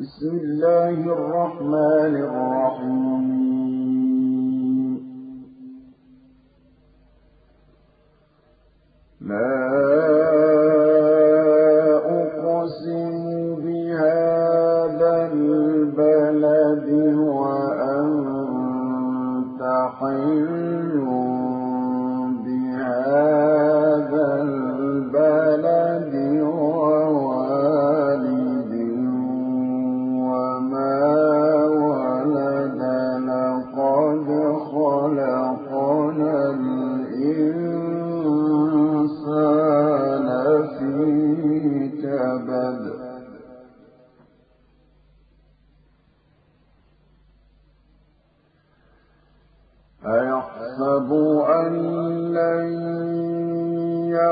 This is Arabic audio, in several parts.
بسم الله الرحمن الرحيم. لا أقسم بهذا البلد وأنت حل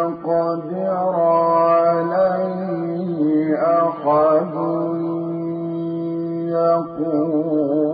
يقدر عليه أحد يقول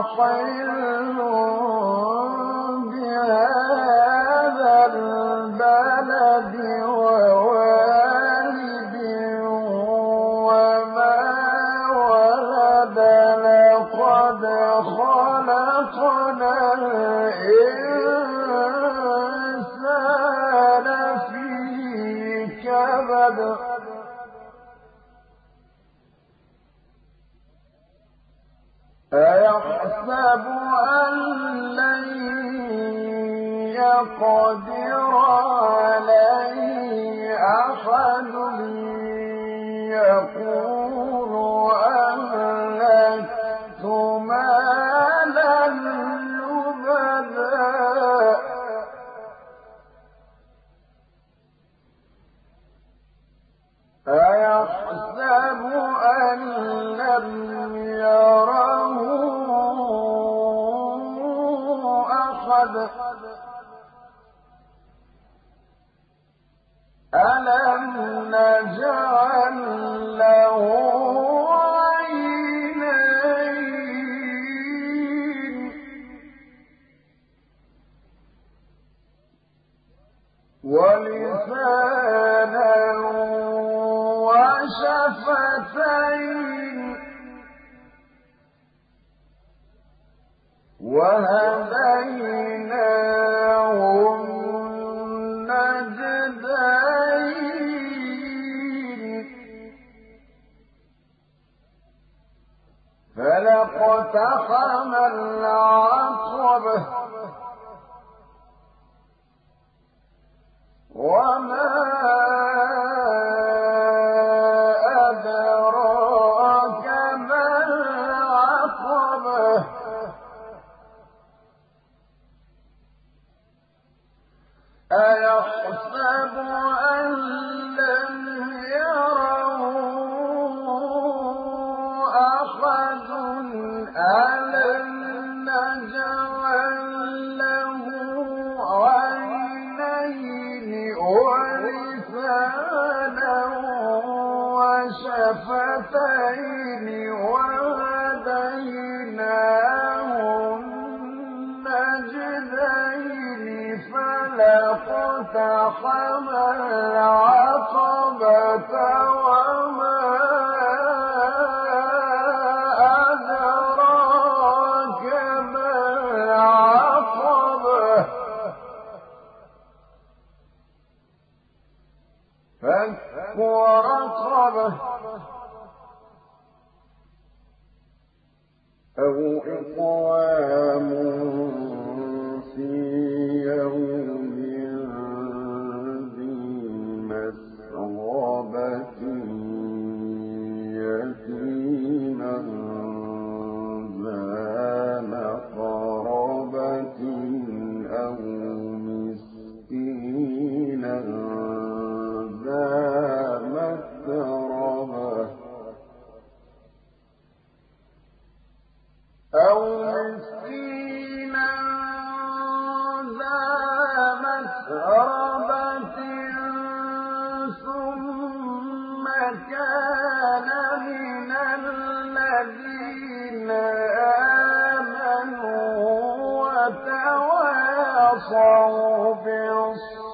وأنت حل بهذا البلد ووالد وما خلقنا الإنسان أيحسب أن لن يقدر عليه أحد يقول ولسانا وشفتين. وهديناه النجدين. فلاقتحم العقبة. وما شفتين وهديناه النجدين فلاقتحم العقبة فك رقبة أو إقوام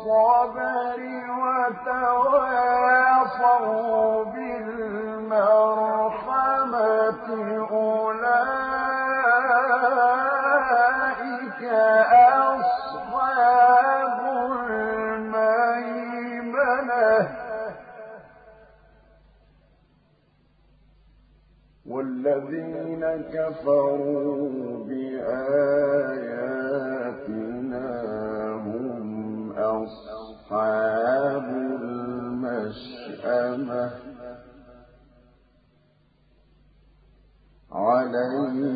بالصبر وتواصوا بالمرحمة. أولئك أصحاب الميمنة. والذين كفروا بآيات 嗯。